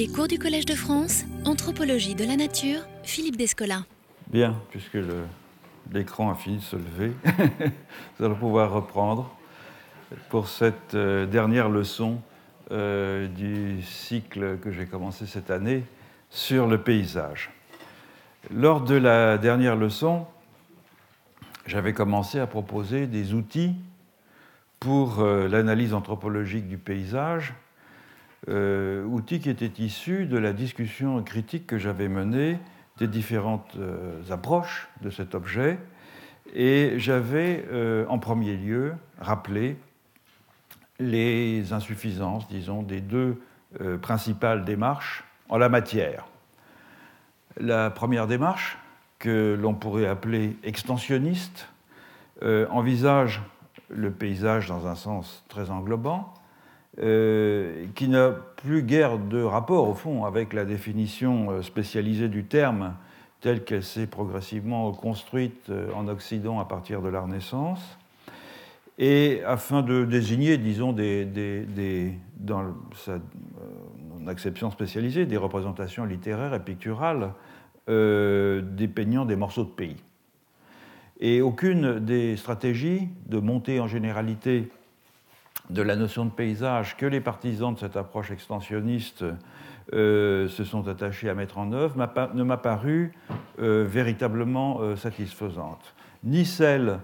Les cours du Collège de France, Anthropologie de la nature, Philippe Descola. Bien, puisque l'écran a fini de se lever, nous allons pouvoir reprendre pour cette euh, dernière leçon euh, du cycle que j'ai commencé cette année sur le paysage. Lors de la dernière leçon, j'avais commencé à proposer des outils pour euh, l'analyse anthropologique du paysage, euh, outils qui étaient issus de la discussion critique que j'avais menée des différentes euh, approches de cet objet. Et j'avais en premier lieu rappelé les insuffisances, disons, des deux principales démarches en la matière. La première démarche, que l'on pourrait appeler extensionniste, envisage le paysage dans un sens très englobant, euh, qui n'a plus guère de rapport, au fond, avec la définition euh, spécialisée du terme telle qu'elle s'est progressivement construite euh, en Occident à partir de la Renaissance, et afin de désigner, disons, dans sa acception spécialisée, des représentations littéraires et picturales dépeignant des morceaux de pays. Et aucune des stratégies de montée en généralité de la notion de paysage que les partisans de cette approche extensionniste euh, se sont attachés à mettre en œuvre ne m'a paru euh, véritablement euh, satisfaisante. Ni celle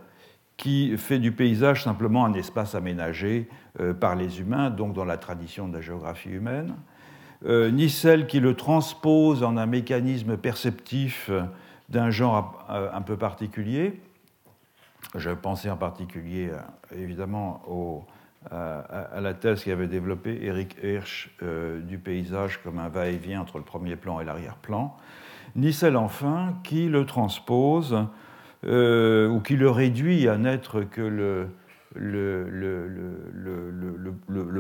qui fait du paysage simplement un espace aménagé par les humains, donc dans la tradition de la géographie humaine, ni celle qui le transpose en un mécanisme perceptif d'un genre un peu particulier, je pensais en particulier, évidemment, à, la thèse qu'avait développée Eric Hirsch euh, du paysage comme un va-et-vient entre le premier plan et l'arrière-plan, ni celle enfin qui le transpose euh, ou qui le réduit à n'être que le,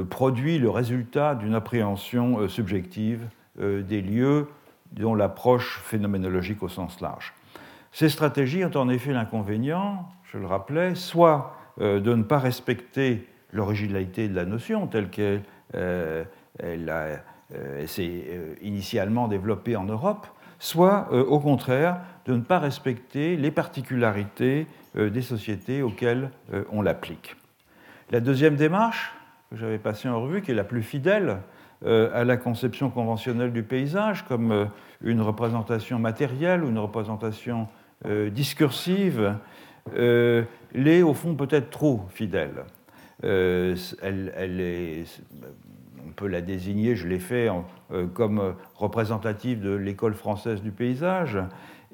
produit, le résultat d'une appréhension subjective des lieux dont l'approche phénoménologique au sens large. Ces stratégies ont en effet l'inconvénient je le rappelais, soit euh, de ne pas respecter l'originalité de la notion telle qu'elle euh, euh, s'est initialement développée en Europe, soit au contraire de ne pas respecter les particularités des sociétés auxquelles on l'applique. La deuxième démarche que j'avais passée en revue, qui est la plus fidèle à la conception conventionnelle du paysage comme une représentation matérielle ou une représentation discursive euh, l'est au fond peut-être trop fidèle. Euh, elle, on peut la désigner, je l'ai fait, euh, comme représentative de l'école française du paysage,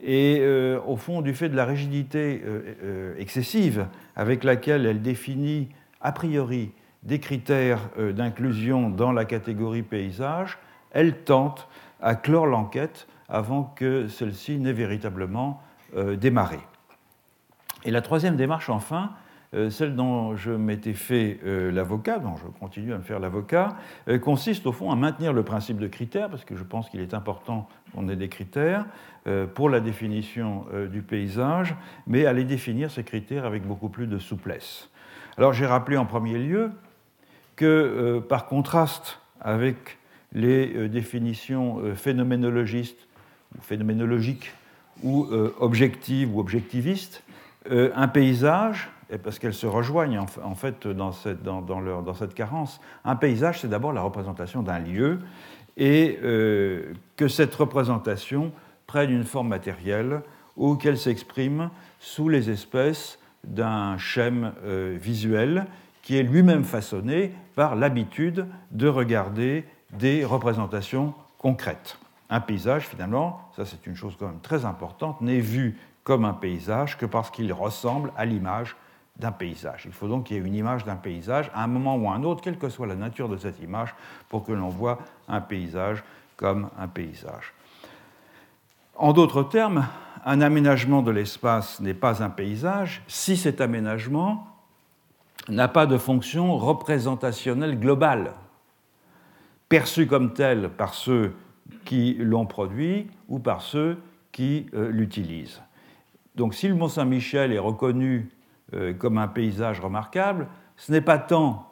et au fond du fait de la rigidité excessive avec laquelle elle définit a priori des critères d'inclusion dans la catégorie paysage, elle tente à clore l'enquête avant que celle-ci n'ait véritablement démarré. Et la troisième démarche, enfin, euh, celle dont je m'étais fait euh, l'avocat, dont je continue à me faire l'avocat, euh, consiste au fond à maintenir le principe de critères, parce que je pense qu'il est important qu'on ait des critères pour la définition du paysage, mais à les définir, ces critères, avec beaucoup plus de souplesse. Alors j'ai rappelé en premier lieu que, par contraste avec les définitions phénoménologistes, ou phénoménologiques, ou objectives ou objectivistes, euh, un paysage, parce qu'elles se rejoignent en fait dans cette, dans, cette carence, un paysage, c'est d'abord la représentation d'un lieu, et euh, que cette représentation prenne une forme matérielle ou qu'elle s'exprime sous les espèces d'un schème euh, visuel qui est lui-même façonné par l'habitude de regarder des représentations concrètes. Un paysage, finalement, ça c'est une chose quand même très importante, n'est vu comme un paysage que parce qu'il ressemble à l'image d'un paysage. Il faut donc qu'il y ait une image d'un paysage à un moment ou à un autre, quelle que soit la nature de cette image, pour que l'on voit un paysage comme un paysage. En d'autres termes, un aménagement de l'espace n'est pas un paysage si cet aménagement n'a pas de fonction représentationnelle globale, perçue comme telle par ceux qui l'ont produit ou par ceux qui euh, l'utilisent. Donc si le Mont Saint-Michel est reconnu euh, comme un paysage remarquable, ce n'est pas tant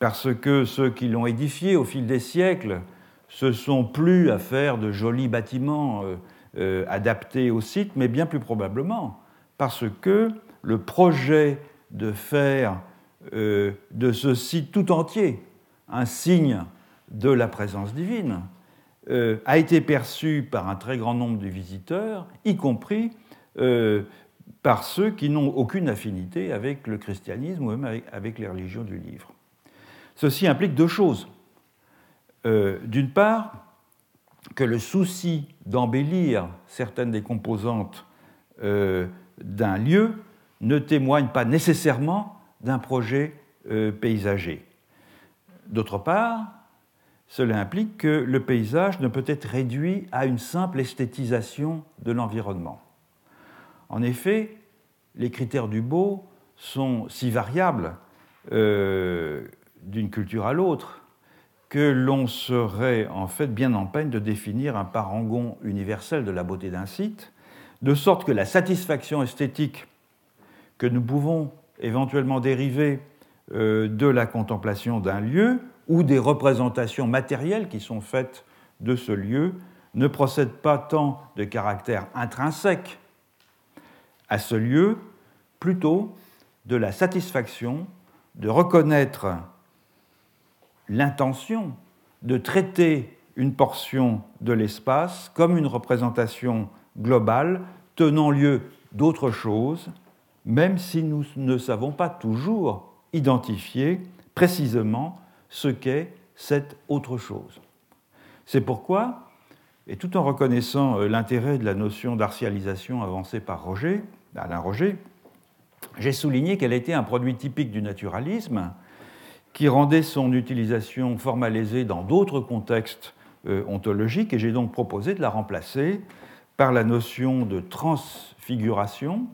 parce que ceux qui l'ont édifié au fil des siècles ce sont plus à faire de jolis bâtiments euh, euh, adaptés au site, mais bien plus probablement parce que le projet de faire de ce site tout entier un signe de la présence divine a été perçu par un très grand nombre de visiteurs, y compris par ceux qui n'ont aucune affinité avec le christianisme ou même avec les religions du livre. Ceci implique deux choses. Euh, d'une part, que le souci d'embellir certaines des composantes euh, d'un lieu ne témoigne pas nécessairement d'un projet euh, paysager. D'autre part, cela implique que le paysage ne peut être réduit à une simple esthétisation de l'environnement. En effet, les critères du beau sont si variables d'une culture à l'autre que l'on serait en fait bien en peine de définir un parangon universel de la beauté d'un site, de sorte que la satisfaction esthétique que nous pouvons éventuellement dériver euh, de la contemplation d'un lieu ou des représentations matérielles qui sont faites de ce lieu ne procède pas tant de caractère intrinsèque à ce lieu, plutôt de la satisfaction de reconnaître l'intention de traiter une portion de l'espace comme une représentation globale tenant lieu d'autre chose, même si nous ne savons pas toujours identifier précisément ce qu'est cette autre chose. C'est pourquoi, et tout en reconnaissant euh, l'intérêt de la notion d'artialisation avancée par Roger, Alain Roger, j'ai souligné qu'elle était un produit typique du naturalisme, qui rendait son utilisation formalisée dans d'autres contextes euh, ontologiques, et j'ai donc proposé de la remplacer par la notion de transfiguration,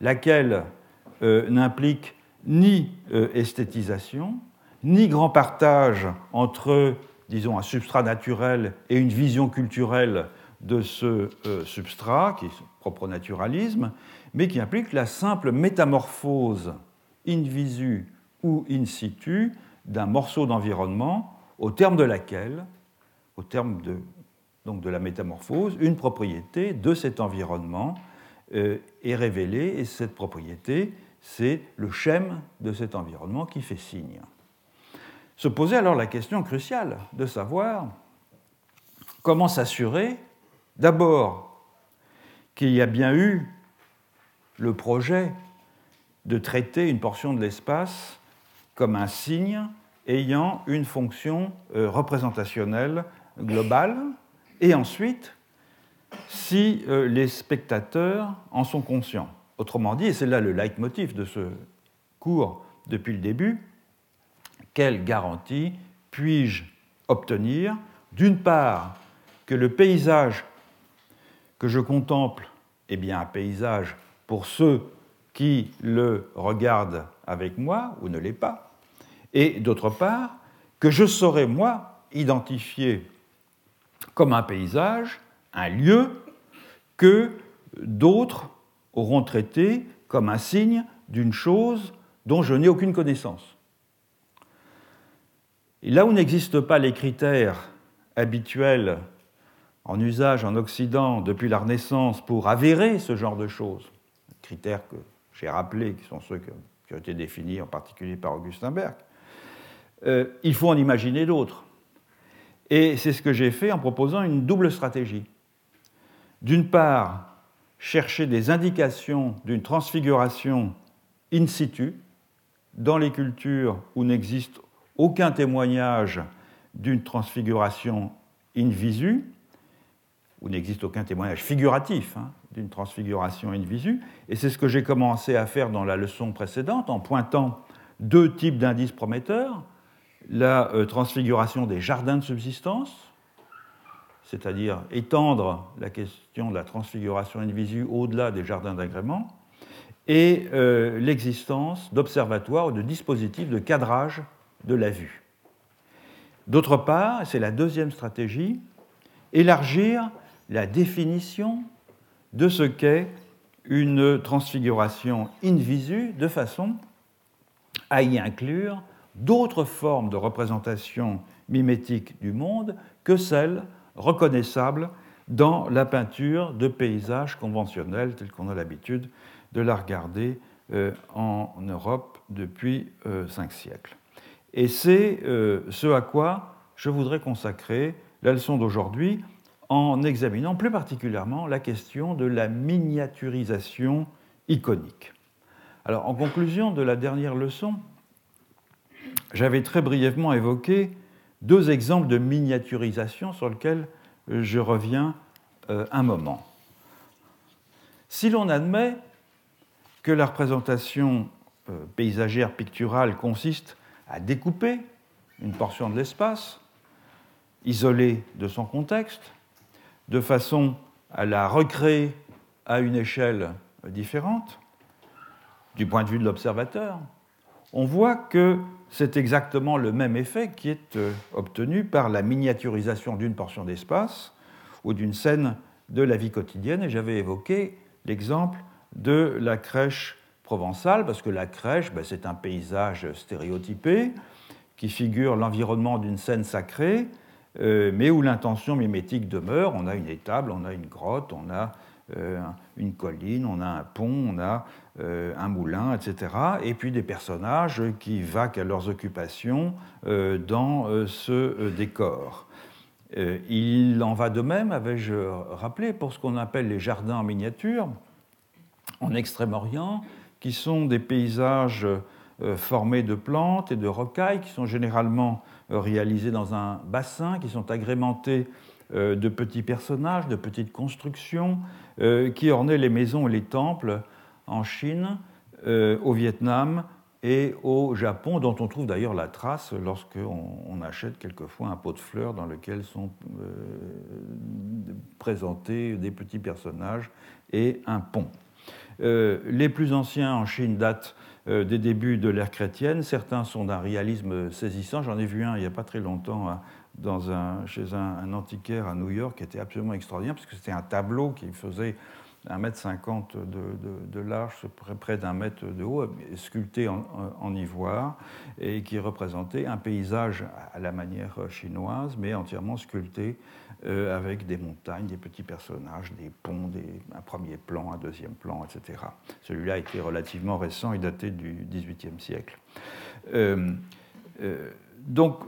laquelle euh, n'implique ni esthétisation, ni grand partage entre, disons, un substrat naturel et une vision culturelle de ce substrat, qui est son propre naturalisme, mais qui implique la simple métamorphose in visu ou in situ d'un morceau d'environnement au terme de laquelle, au terme de la métamorphose, une propriété de cet environnement euh, est révélée et cette propriété, c'est le schème de cet environnement qui fait signe. Se posait alors la question cruciale de savoir comment s'assurer d'abord qu'il y a bien eu le projet de traiter une portion de l'espace comme un signe ayant une fonction euh, représentationnelle globale, et ensuite, si euh, les spectateurs en sont conscients. Autrement dit, et c'est là le leitmotiv de ce cours depuis le début, quelle garantie puis-je obtenir, d'une part, que le paysage que je contemple est bien un paysage pour ceux qui le regardent avec moi ou ne l'est pas, et d'autre part, que je saurais, moi, identifier comme un paysage, un lieu, que d'autres auront traité comme un signe d'une chose dont je n'ai aucune connaissance. Là où n'existent pas les critères habituels en usage en Occident depuis la Renaissance pour avérer ce genre de choses, critères que j'ai rappelés, qui sont ceux qui ont été définis en particulier par Augustin Berg, euh, il faut en imaginer d'autres. Et c'est ce que j'ai fait en proposant une double stratégie. D'une part, chercher des indications d'une transfiguration in situ dans les cultures où n'existe aucun témoignage d'une transfiguration in visu, où n'existe aucun témoignage figuratif hein, d'une transfiguration in visu. Et c'est ce que j'ai commencé à faire dans la leçon précédente en pointant deux types d'indices prometteurs la euh, transfiguration des jardins de subsistance, c'est-à-dire étendre la question de la transfiguration in visu au-delà des jardins d'agrément, et euh, l'existence d'observatoires ou de dispositifs de cadrage de la vue. D'autre part, c'est la deuxième stratégie, élargir la définition de ce qu'est une transfiguration in visu de façon à y inclure d'autres formes de représentation mimétique du monde que celle reconnaissable dans la peinture de paysages conventionnels tels qu'on a l'habitude de la regarder euh, en Europe depuis euh, cinq siècles. Et c'est euh, ce à quoi je voudrais consacrer la leçon d'aujourd'hui en examinant plus particulièrement la question de la miniaturisation iconique. Alors, en conclusion de la dernière leçon, j'avais très brièvement évoqué deux exemples de miniaturisation sur lesquels je reviens euh, un moment. Si l'on admet que la représentation euh, paysagère picturale consiste à découper une portion de l'espace, isolée de son contexte, de façon à la recréer à une échelle différente, du point de vue de l'observateur, on voit que c'est exactement le même effet qui est euh, obtenu par la miniaturisation d'une portion d'espace ou d'une scène de la vie quotidienne. Et j'avais évoqué l'exemple de la crèche provençale, parce que la crèche, ben, c'est un paysage stéréotypé qui figure l'environnement d'une scène sacrée, euh, mais où l'intention mimétique demeure. On a une étable, on a une grotte, on a euh, une colline, on a un pont, on a euh, un moulin, etc. Et puis des personnages qui vaquent à leurs occupations dans ce décor. Il en va de même, avais-je rappelé, pour ce qu'on appelle les jardins en miniature en Extrême-Orient, qui sont des paysages formés de plantes et de rocailles, qui sont généralement réalisés dans un bassin, qui sont agrémentés de petits personnages, de petites constructions, euh, qui ornaient les maisons et les temples en Chine, euh, au Vietnam et au Japon, dont on trouve d'ailleurs la trace lorsqu'on on achète quelquefois un pot de fleurs dans lequel sont euh, présentés des petits personnages et un pont. Les plus anciens en Chine datent des débuts de l'ère chrétienne. Certains sont d'un réalisme saisissant. J'en ai vu un il n'y a pas très longtemps chez un, antiquaire à New York qui était absolument extraordinaire, parce que c'était un tableau qui faisait 1m50 de, de, de large, près d'un mètre de haut, sculpté en, ivoire, et qui représentait un paysage à la manière chinoise, mais entièrement sculpté euh, avec des montagnes, des petits personnages, des ponts, un premier plan, un deuxième plan, etc. Celui-là était relativement récent et daté du XVIIIe siècle. Euh, euh, donc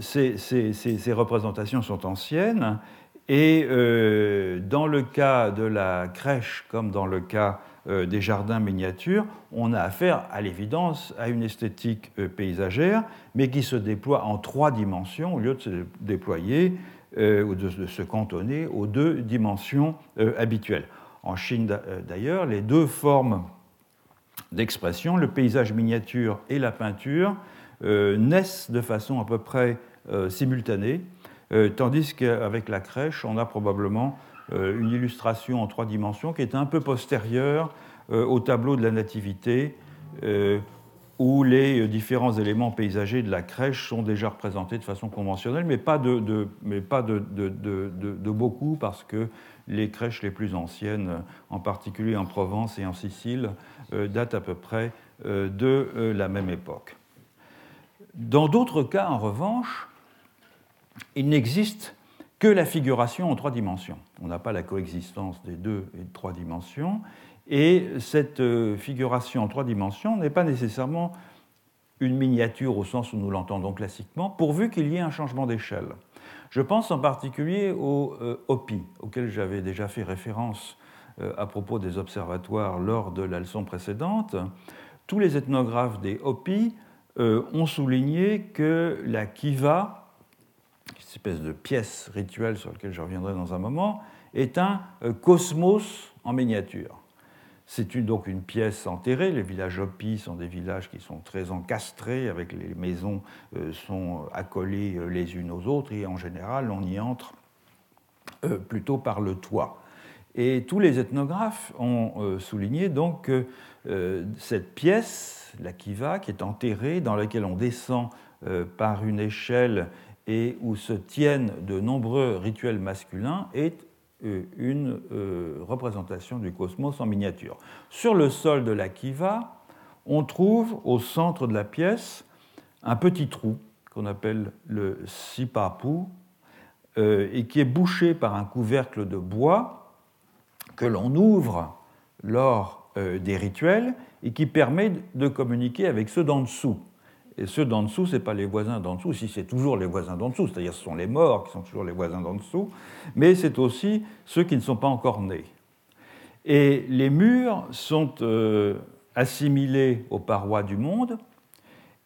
ces, représentations sont anciennes et dans le cas de la crèche comme dans le cas des jardins miniatures, on a affaire à l'évidence à une esthétique paysagère, mais qui se déploie en trois dimensions au lieu de se déployer ou de, se cantonner aux deux dimensions habituelles. En Chine d'ailleurs, les deux formes d'expression, le paysage miniature et la peinture, euh, naissent de façon à peu près euh, simultanée, euh, tandis qu'avec la crèche, on a probablement une illustration en trois dimensions qui est un peu postérieure au tableau de la nativité, où les différents éléments paysagers de la crèche sont déjà représentés de façon conventionnelle, mais pas de, beaucoup, parce que les crèches les plus anciennes, en particulier en Provence et en Sicile, datent à peu près de la même époque. Dans d'autres cas, en revanche, il n'existe que la figuration en trois dimensions. On n'a pas la coexistence des deux et trois dimensions, et cette euh, figuration en trois dimensions n'est pas nécessairement une miniature au sens où nous l'entendons classiquement, pourvu qu'il y ait un changement d'échelle. Je pense en particulier au euh, OPI, auquel j'avais déjà fait référence euh, à propos des observatoires lors de la leçon précédente. Tous les ethnographes des OPI euh, ont souligné que la kiva, cette espèce de pièce rituelle sur laquelle je reviendrai dans un moment, est un euh, cosmos en miniature. C'est donc une pièce enterrée. Les villages Hopi sont des villages qui sont très encastrés, avec les maisons euh, sont accolées les unes aux autres, et en général, on y entre plutôt par le toit. Et tous les ethnographes ont souligné donc que cette pièce la kiva, qui est enterrée, dans laquelle on descend euh, par une échelle et où se tiennent de nombreux rituels masculins, est euh, une euh, représentation du cosmos en miniature. Sur le sol de la kiva, on trouve au centre de la pièce un petit trou qu'on appelle le sipapu, et qui est bouché par un couvercle de bois que l'on ouvre lors des rituels et qui permet de communiquer avec ceux d'en dessous. Et ceux d'en dessous, ce n'est pas les voisins d'en dessous, si c'est toujours les voisins d'en dessous, c'est-à-dire ce sont les morts qui sont toujours les voisins d'en dessous, mais c'est aussi ceux qui ne sont pas encore nés. Et les murs sont euh, assimilés aux parois du monde,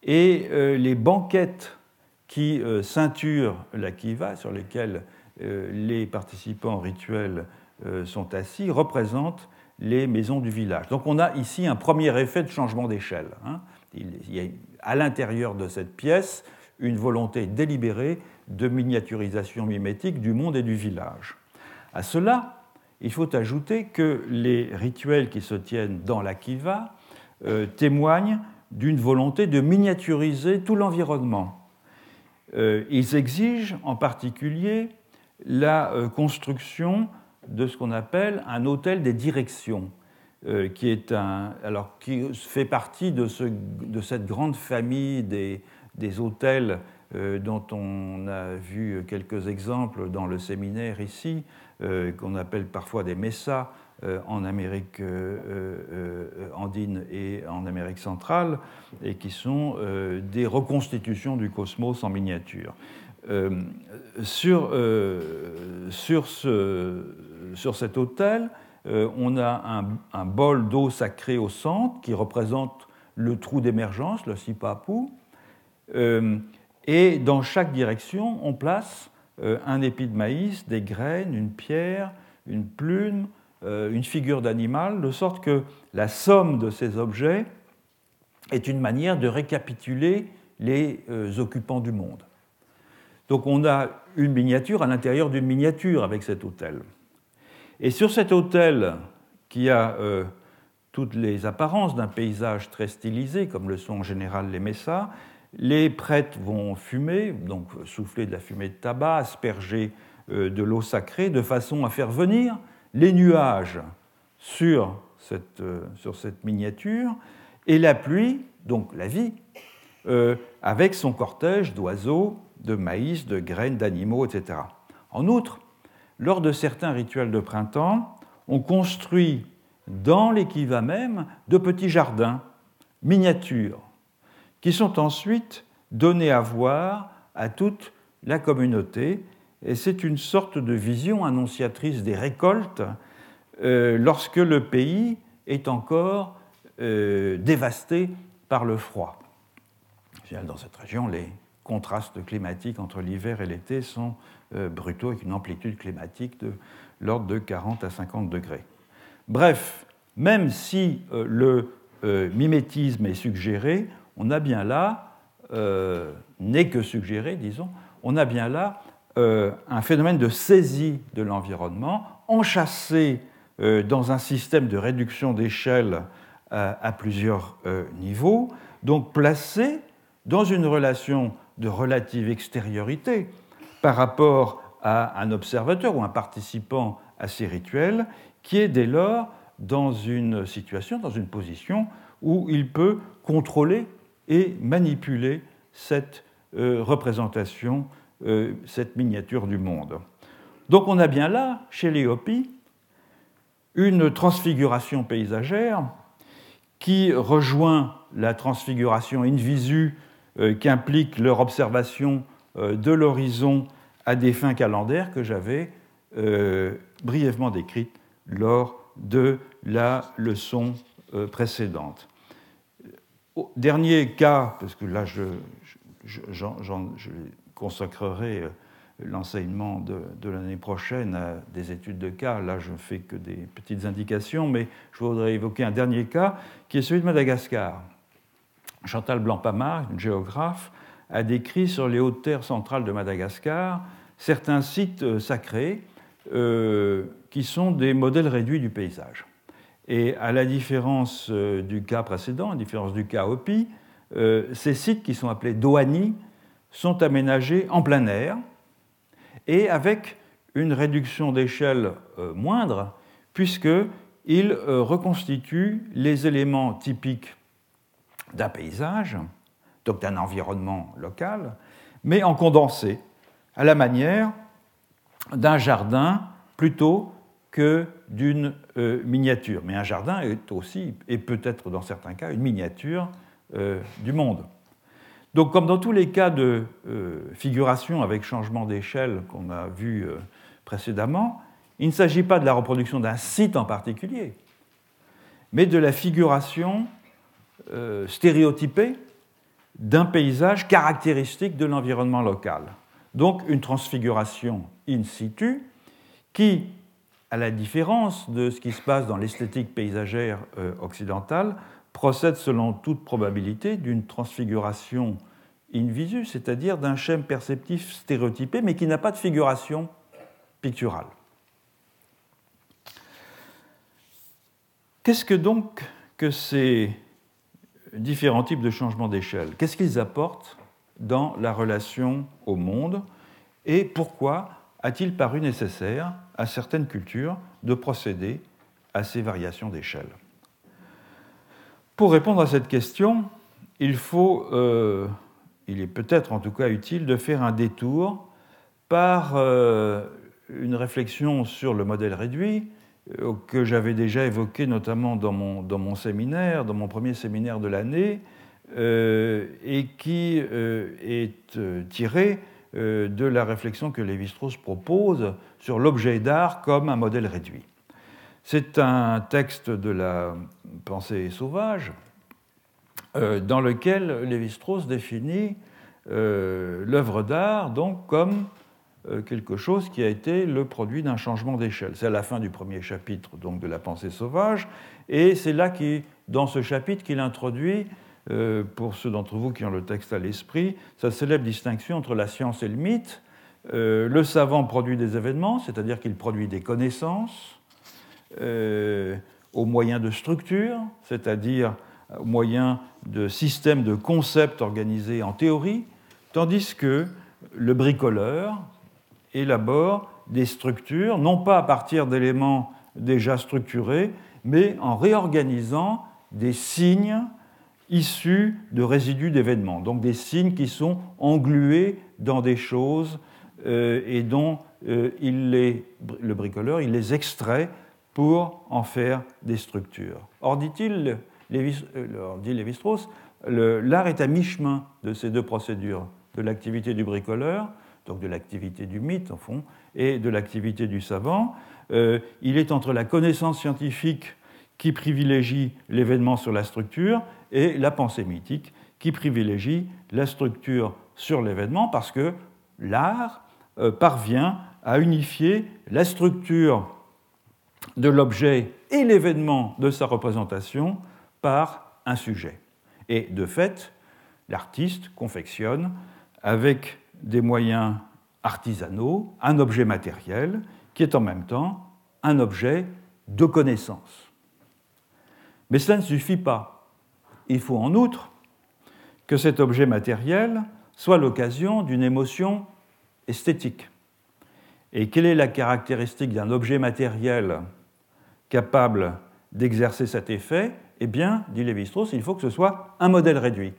et euh, les banquettes qui euh, ceinturent la kiva, sur lesquelles les participants rituels sont assis, représentent les maisons du village. Donc on a ici un premier effet de changement d'échelle. Hein. Il y a à l'intérieur de cette pièce une volonté délibérée de miniaturisation mimétique du monde et du village. À cela, il faut ajouter que les rituels qui se tiennent dans la kiva euh, témoignent d'une volonté de miniaturiser tout l'environnement. Euh, ils exigent en particulier la euh, construction de ce qu'on appelle un hôtel des directions, euh, qui, est un, alors, qui fait partie de, ce, de cette grande famille des, des hôtels euh, dont on a vu quelques exemples dans le séminaire ici, euh, qu'on appelle parfois des messas en Amérique andine et en Amérique centrale, et qui sont des reconstitutions du cosmos en miniature. sur, sur ce, sur cet hôtel, euh, on a un, bol d'eau sacrée au centre qui représente le trou d'émergence, le sipapu. Euh, et dans chaque direction, on place euh, un épi de maïs, des graines, une pierre, une plume, une figure d'animal, de sorte que la somme de ces objets est une manière de récapituler les occupants du monde. Donc on a une miniature à l'intérieur d'une miniature avec cet hôtel. Et sur cet hôtel, qui a euh, toutes les apparences d'un paysage très stylisé, comme le sont en général les messas, les prêtres vont fumer, donc souffler de la fumée de tabac, asperger euh, de l'eau sacrée, de façon à faire venir les nuages sur cette, euh, sur cette miniature, et la pluie, donc la vie, avec son cortège d'oiseaux, de maïs, de graines, d'animaux, etc. En outre, lors de certains rituels de printemps, on construit dans l'équiva même de petits jardins miniatures qui sont ensuite donnés à voir à toute la communauté. Et c'est une sorte de vision annonciatrice des récoltes euh, lorsque le pays est encore euh, dévasté par le froid. Dans cette région, les contrastes climatiques entre l'hiver et l'été sont brutaux avec une amplitude climatique de l'ordre de 40 à 50 degrés. Bref, même si euh, le euh, mimétisme est suggéré, on a bien là, n'est que suggéré, disons, on a bien là un phénomène de saisie de l'environnement, enchâssé dans un système de réduction d'échelle à plusieurs niveaux, donc placé dans une relation de relative extériorité par rapport à un observateur ou un participant à ces rituels, qui est dès lors dans une situation, dans une position où il peut contrôler et manipuler cette euh, représentation, euh, cette miniature du monde. Donc on a bien là, chez les Hopis, une transfiguration paysagère qui rejoint la transfiguration in visu euh, qu'implique leur observation de l'horizon à des fins calendaires que j'avais euh, brièvement décrites lors de la leçon précédente. Dernier cas, parce que là je, consacrerai l'enseignement de, de l'année prochaine à des études de cas. Là, je ne fais que des petites indications, mais je voudrais évoquer un dernier cas qui est celui de Madagascar. Chantal Blanc-Pamard, une géographe, a décrit sur les hautes terres centrales de Madagascar certains sites euh, sacrés euh, qui sont des modèles réduits du paysage. Et à la différence euh, du cas précédent, à la différence du cas Hopi, ces sites qui sont appelés Doani sont aménagés en plein air et avec une réduction d'échelle moindre, puisqu'ils reconstituent les éléments typiques d'un paysage, donc d'un environnement local, mais en condensé, à la manière d'un jardin plutôt que d'une euh, miniature. Mais un jardin est aussi, et peut-être dans certains cas, une miniature euh, du monde. Donc, comme dans tous les cas de euh, figuration avec changement d'échelle qu'on a vu précédemment, il ne s'agit pas de la reproduction d'un site en particulier, mais de la figuration stéréotypée d'un paysage caractéristique de l'environnement local. Donc une transfiguration in situ qui, à la différence de ce qui se passe dans l'esthétique paysagère euh, occidentale, procède selon toute probabilité d'une transfiguration in visu, c'est-à-dire d'un schème perceptif stéréotypé, mais qui n'a pas de figuration picturale. Qu'est-ce que donc que ces différents types de changements d'échelle. Qu'est-ce qu'ils apportent dans la relation au monde et pourquoi a-t-il paru nécessaire à certaines cultures de procéder à ces variations d'échelle? Pour répondre à cette question, il faut, euh, il est peut-être en tout cas utile de faire un détour par euh, une réflexion sur le modèle réduit que j'avais déjà évoqué notamment dans mon, dans mon séminaire, dans mon premier séminaire de l'année, et qui est tiré euh, de la réflexion que Lévi-Strauss propose sur l'objet d'art comme un modèle réduit. C'est un texte de la pensée sauvage euh, dans lequel Lévi-Strauss définit euh, l'œuvre d'art donc comme quelque chose qui a été le produit d'un changement d'échelle. C'est à la fin du premier chapitre donc de la pensée sauvage, et c'est là qui, dans ce chapitre qu'il introduit euh, pour ceux d'entre vous qui ont le texte à l'esprit, sa célèbre distinction entre la science et le mythe. Euh, le savant produit des événements, c'est-à-dire qu'il produit des connaissances euh, au moyen de structures, c'est-à-dire au moyen de systèmes de concepts organisés en théorie, tandis que le bricoleur élabore des structures, non pas à partir d'éléments déjà structurés, mais en réorganisant des signes issus de résidus d'événements, donc des signes qui sont englués dans des choses euh, et dont euh, il le bricoleur il les extrait pour en faire des structures. Or, dit-il, euh, dit Lévi-Strauss, l'art est à mi-chemin de ces deux procédures, de l'activité du bricoleur, donc de l'activité du mythe, en fond, et de l'activité du savant. il est entre la connaissance scientifique qui privilégie l'événement sur la structure et la pensée mythique qui privilégie la structure sur l'événement parce que l'art euh, parvient à unifier la structure de l'objet et l'événement de sa représentation par un sujet. Et de fait, l'artiste confectionne avec des moyens artisanaux un objet matériel qui est en même temps un objet de connaissance. Mais cela ne suffit pas il faut en outre que cet objet matériel soit l'occasion d'une émotion esthétique. Et quelle est la caractéristique d'un objet matériel capable d'exercer cet effet? Eh bien, dit Lévi-Strauss, il faut que ce soit un modèle réduit.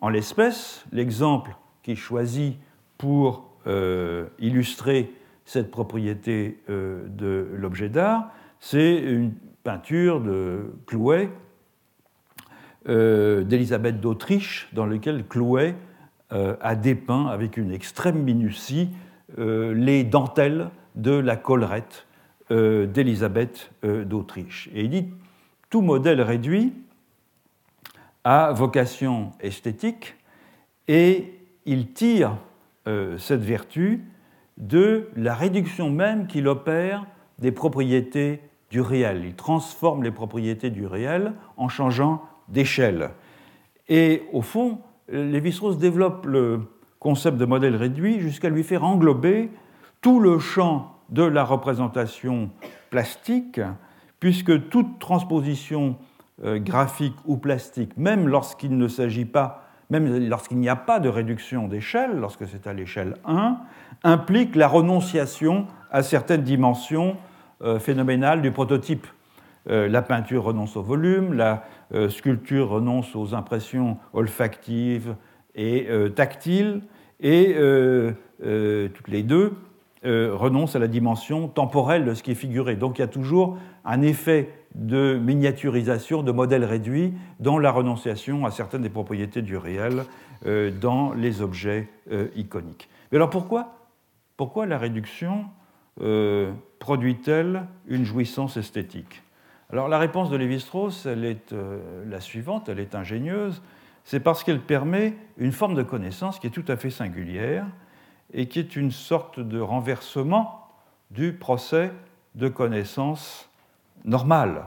En l'espèce, l'exemple qu'il choisit pour euh, illustrer cette propriété euh, de l'objet d'art, c'est une peinture de Clouet euh, d'Élisabeth d'Autriche, dans lequel Chloé euh, a dépeint avec une extrême minutie les dentelles de la collerette d'Élisabeth d'Autriche. Et il dit tout modèle réduit a vocation esthétique et il tire cette vertu de la réduction même qu'il opère des propriétés du réel. Il transforme les propriétés du réel en changeant d'échelle. Et au fond, Lévi-Strauss développe le concept de modèle réduit jusqu'à lui faire englober tout le champ de la représentation plastique, puisque toute transposition euh, graphique ou plastique, même lorsqu'il ne s'agit pas, même lorsqu'il n'y a pas de réduction d'échelle, lorsque c'est à l'échelle 1, implique la renonciation à certaines dimensions euh, phénoménales du prototype. Euh, la peinture renonce au volume, la euh, sculpture renonce aux impressions olfactives et tactile, et toutes les deux renoncent à la dimension temporelle de ce qui est figuré. Donc il y a toujours un effet de miniaturisation, de modèles réduits dans la renonciation à certaines des propriétés du réel dans les objets iconiques. Mais alors pourquoi, pourquoi la réduction produit-elle une jouissance esthétique? Alors la réponse de Lévi-Strauss, elle est euh, la suivante, elle est ingénieuse, c'est parce qu'elle permet une forme de connaissance qui est tout à fait singulière et qui est une sorte de renversement du procès de connaissance normal.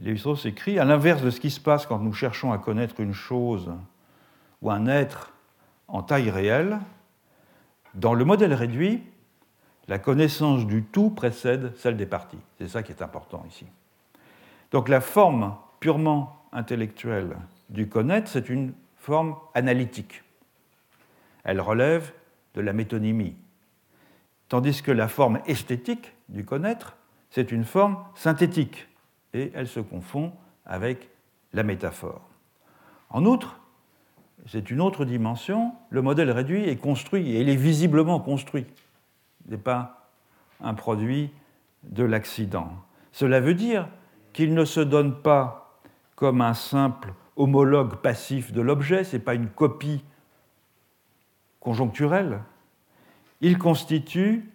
Lévi-Strauss écrit, à l'inverse de ce qui se passe quand nous cherchons à connaître une chose ou un être en taille réelle, dans le modèle réduit, la connaissance du tout précède celle des parties. C'est ça qui est important ici. Donc la forme purement intellectuelle du connaître, c'est une forme analytique. Elle relève de la métonymie. Tandis que la forme esthétique du connaître, c'est une forme synthétique et elle se confond avec la métaphore. En outre, c'est une autre dimension, le modèle réduit est construit et il est visiblement construit n'est pas un produit de l'accident. Cela veut dire qu'il ne se donne pas comme un simple homologue passif de l'objet, ce n'est pas une copie conjoncturelle. Il constitue,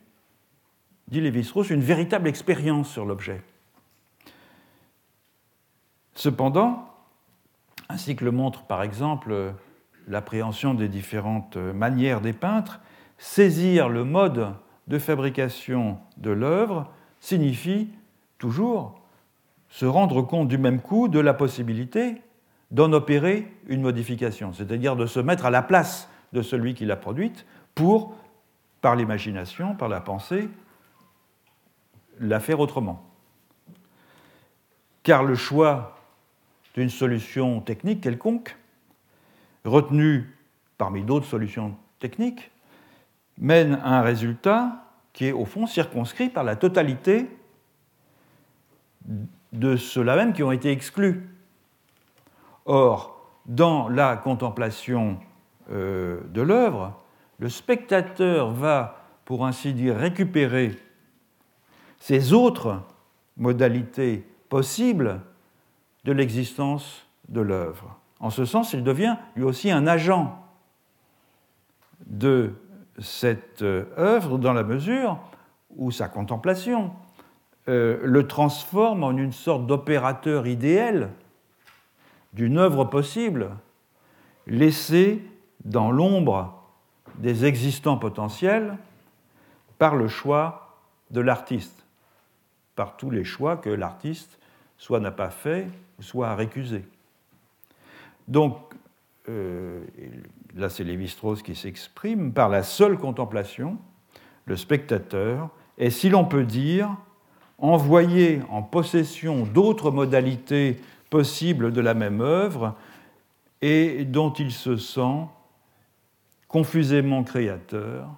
dit Lévi-Strauss, une véritable expérience sur l'objet. Cependant, ainsi que le montre par exemple l'appréhension des différentes manières des peintres, saisir le mode de fabrication de l'œuvre signifie toujours se rendre compte du même coup de la possibilité d'en opérer une modification, c'est-à-dire de se mettre à la place de celui qui l'a produite pour, par l'imagination, par la pensée, la faire autrement. Car le choix d'une solution technique quelconque, retenue parmi d'autres solutions techniques, mène à un résultat qui est au fond circonscrit par la totalité de ceux-là même qui ont été exclus. Or, dans la contemplation euh, de l'œuvre, le spectateur va, pour ainsi dire, récupérer ces autres modalités possibles de l'existence de l'œuvre. En ce sens, il devient lui aussi un agent de cette euh, œuvre dans la mesure où sa contemplation euh, le transforme en une sorte d'opérateur idéal d'une œuvre possible, laissée dans l'ombre des existants potentiels par le choix de l'artiste, par tous les choix que l'artiste soit n'a pas fait, soit a récusé. Donc, euh, là c'est Lévi-Strauss qui s'exprime, par la seule contemplation, le spectateur est, si l'on peut dire, envoyé en possession d'autres modalités possibles de la même œuvre et dont il se sent confusément créateur,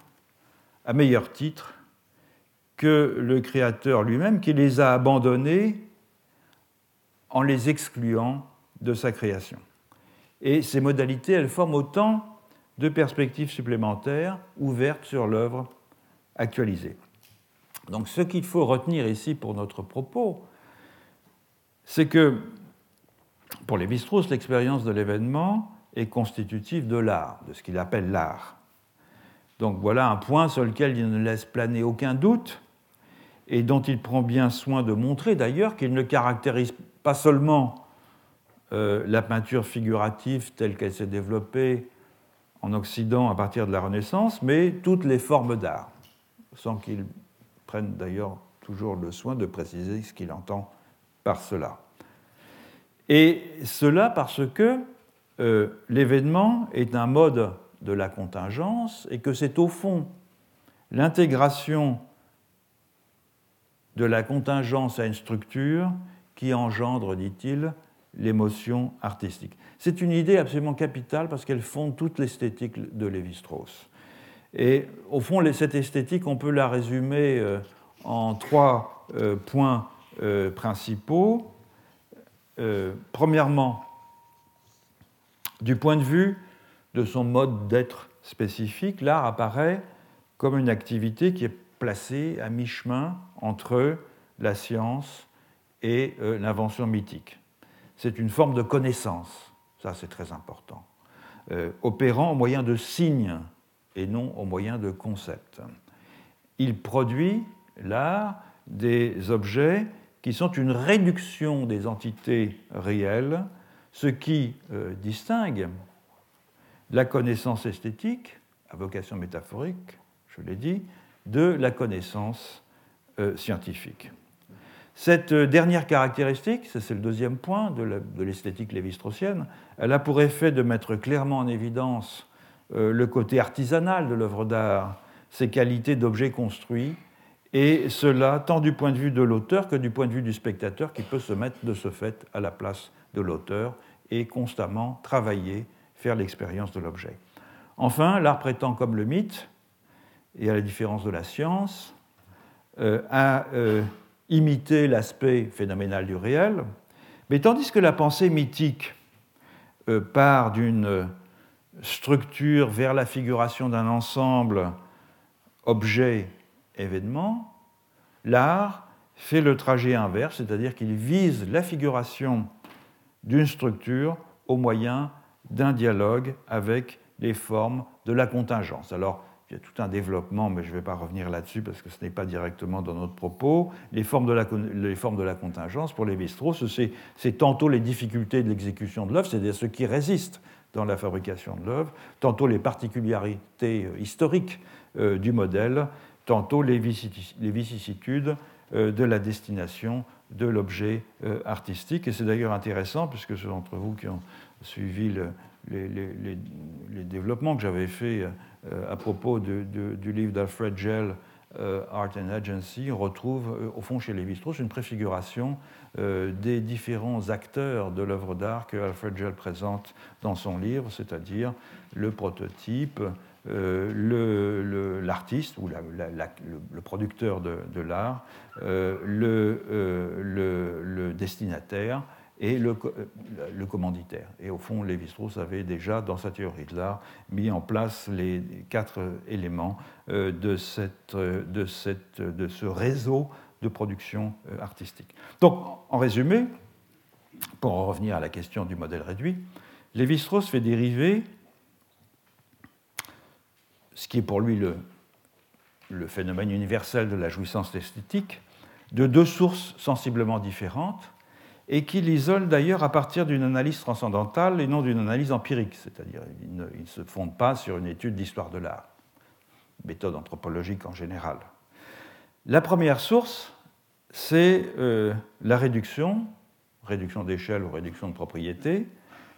à meilleur titre que le créateur lui-même qui les a abandonnés en les excluant de sa création. Et ces modalités, elles forment autant de perspectives supplémentaires ouvertes sur l'œuvre actualisée. Donc ce qu'il faut retenir ici pour notre propos, c'est que pour les strauss l'expérience de l'événement est constitutive de l'art, de ce qu'il appelle l'art. Donc voilà un point sur lequel il ne laisse planer aucun doute et dont il prend bien soin de montrer d'ailleurs qu'il ne caractérise pas seulement euh, la peinture figurative telle qu'elle s'est développée en Occident à partir de la Renaissance, mais toutes les formes d'art, sans qu'il prenne d'ailleurs toujours le soin de préciser ce qu'il entend par cela. Et cela parce que euh, l'événement est un mode de la contingence et que c'est au fond l'intégration de la contingence à une structure qui engendre, dit-il, l'émotion artistique. C'est une idée absolument capitale parce qu'elle fonde toute l'esthétique de Lévi-Strauss. Et au fond, cette esthétique, on peut la résumer euh, en trois euh, points euh, principaux. Premièrement, du point de vue de son mode d'être spécifique, l'art apparaît comme une activité qui est placée à mi-chemin entre la science et euh, l'invention mythique. C'est une forme de connaissance, ça c'est très important, euh, opérant au moyen de signes et non au moyen de concepts. Il produit, l'art, des objets qui sont une réduction des entités réelles, ce qui euh, distingue la connaissance esthétique, à vocation métaphorique, je l'ai dit, de la connaissance euh, scientifique. Cette euh, dernière caractéristique, c'est le deuxième point de l'esthétique lévi-straussienne, elle a pour effet de mettre clairement en évidence le côté artisanal de l'œuvre d'art, ses qualités d'objet construit, et cela tant du point de vue de l'auteur que du point de vue du spectateur qui peut se mettre de ce fait à la place de l'auteur et constamment travailler, faire l'expérience de l'objet. Enfin, l'art prétend comme le mythe, et à la différence de la science, euh, à euh, imiter l'aspect phénoménal du réel, mais tandis que la pensée mythique euh, part d'une structure vers la figuration d'un ensemble objet événement, l'art fait le trajet inverse, c'est-à-dire qu'il vise la figuration d'une structure au moyen d'un dialogue avec les formes de la contingence. Il y a tout un développement, mais je ne vais pas revenir là-dessus parce que ce n'est pas directement dans notre propos. Les formes de la, contingence, pour les strauss c'est tantôt les difficultés de l'exécution de l'œuvre, c'est-à-dire ce qui résiste dans la fabrication de l'œuvre, tantôt les particularités euh, historiques euh, du modèle, tantôt les vicissitudes euh, de la destination de l'objet artistique. Et c'est d'ailleurs intéressant, puisque ceux d'entre vous qui ont suivi les, développements que j'avais faits à propos du livre d'Alfred Gell, Art and Agency, on retrouve au fond chez Lévi-Strauss une préfiguration des différents acteurs de l'œuvre d'art que Alfred Gell présente dans son livre, c'est-à-dire le prototype, euh, l'artiste ou le, producteur de, l'art, euh, euh, le, destinataire et le, commanditaire. Et au fond, Lévi-Strauss avait déjà, dans sa théorie de l'art, mis en place les quatre éléments de, cette, de ce réseau de production artistique. Donc, en résumé, pour en revenir à la question du modèle réduit, Lévi-Strauss fait dériver ce qui est pour lui le, phénomène universel de la jouissance esthétique, de deux sources sensiblement différentes, et qu'il isole d'ailleurs à partir d'une analyse transcendantale et non d'une analyse empirique, c'est-à-dire il ne, se fonde pas sur une étude d'histoire de l'art, méthode anthropologique en général. La première source, c'est euh, la réduction, réduction d'échelle ou réduction de propriété,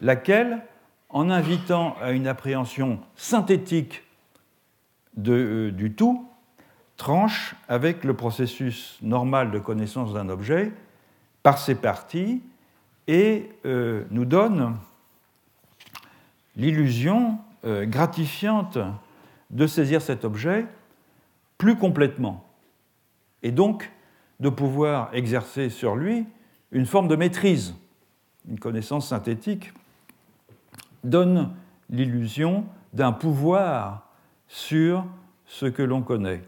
laquelle, en invitant à une appréhension synthétique euh, du tout tranche avec le processus normal de connaissance d'un objet par ses parties et euh, nous donne l'illusion euh, gratifiante de saisir cet objet plus complètement et donc de pouvoir exercer sur lui une forme de maîtrise. Une connaissance synthétique donne l'illusion d'un pouvoir sur ce que l'on connaît.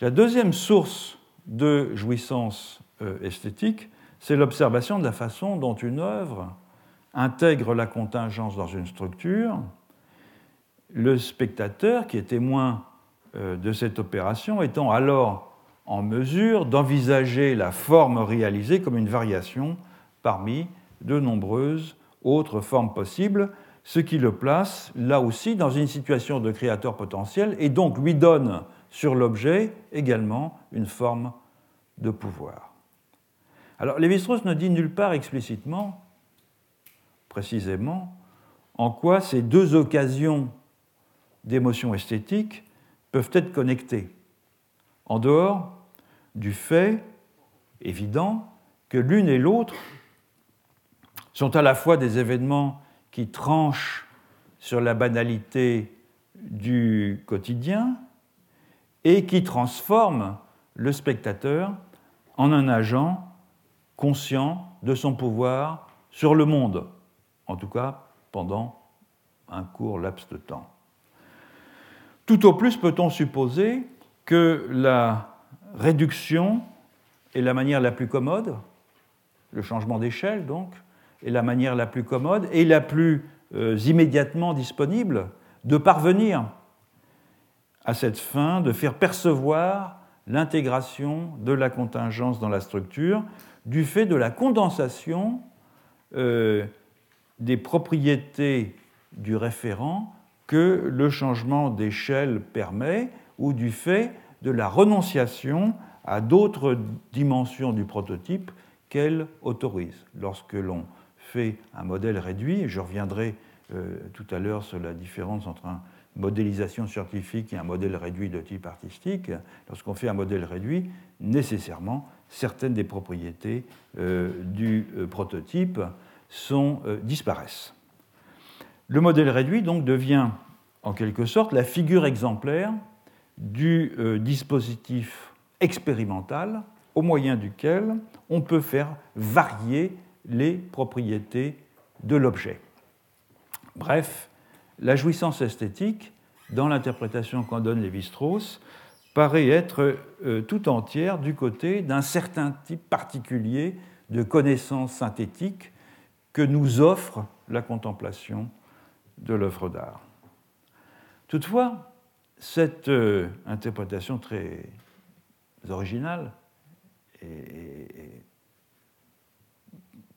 La deuxième source de jouissance esthétique, c'est l'observation de la façon dont une œuvre intègre la contingence dans une structure. Le spectateur, qui est témoin euh, de cette opération, étant alors en mesure d'envisager la forme réalisée comme une variation parmi de nombreuses autres formes possibles, ce qui le place là aussi dans une situation de créateur potentiel et donc lui donne sur l'objet également une forme de pouvoir. Alors Lévi-Strauss ne dit nulle part explicitement, précisément, en quoi ces deux occasions d'émotion esthétique peuvent être connectées, en dehors du fait évident que l'une et l'autre sont à la fois des événements qui tranche sur la banalité du quotidien et qui transforme le spectateur en un agent conscient de son pouvoir sur le monde, en tout cas pendant un court laps de temps. Tout au plus peut-on supposer que la réduction est la manière la plus commode, le changement d'échelle donc, est la manière la plus commode et la plus euh, immédiatement disponible de parvenir à cette fin, de faire percevoir l'intégration de la contingence dans la structure du fait de la condensation euh, des propriétés du référent que le changement d'échelle permet ou du fait de la renonciation à d'autres dimensions du prototype qu'elle autorise. Lorsque l'on fait un modèle réduit, je reviendrai euh, tout à l'heure sur la différence entre une modélisation scientifique et un modèle réduit de type artistique, lorsqu'on fait un modèle réduit, nécessairement, certaines des propriétés euh, du euh, prototype sont, disparaissent. Le modèle réduit donc devient en quelque sorte la figure exemplaire du dispositif expérimental au moyen duquel on peut faire varier les propriétés de l'objet. Bref, la jouissance esthétique, dans l'interprétation qu'en donne Lévi-Strauss, paraît être euh, tout entière du côté d'un certain type particulier de connaissances synthétiques que nous offre la contemplation de l'œuvre d'art. Toutefois, cette euh, interprétation très originale et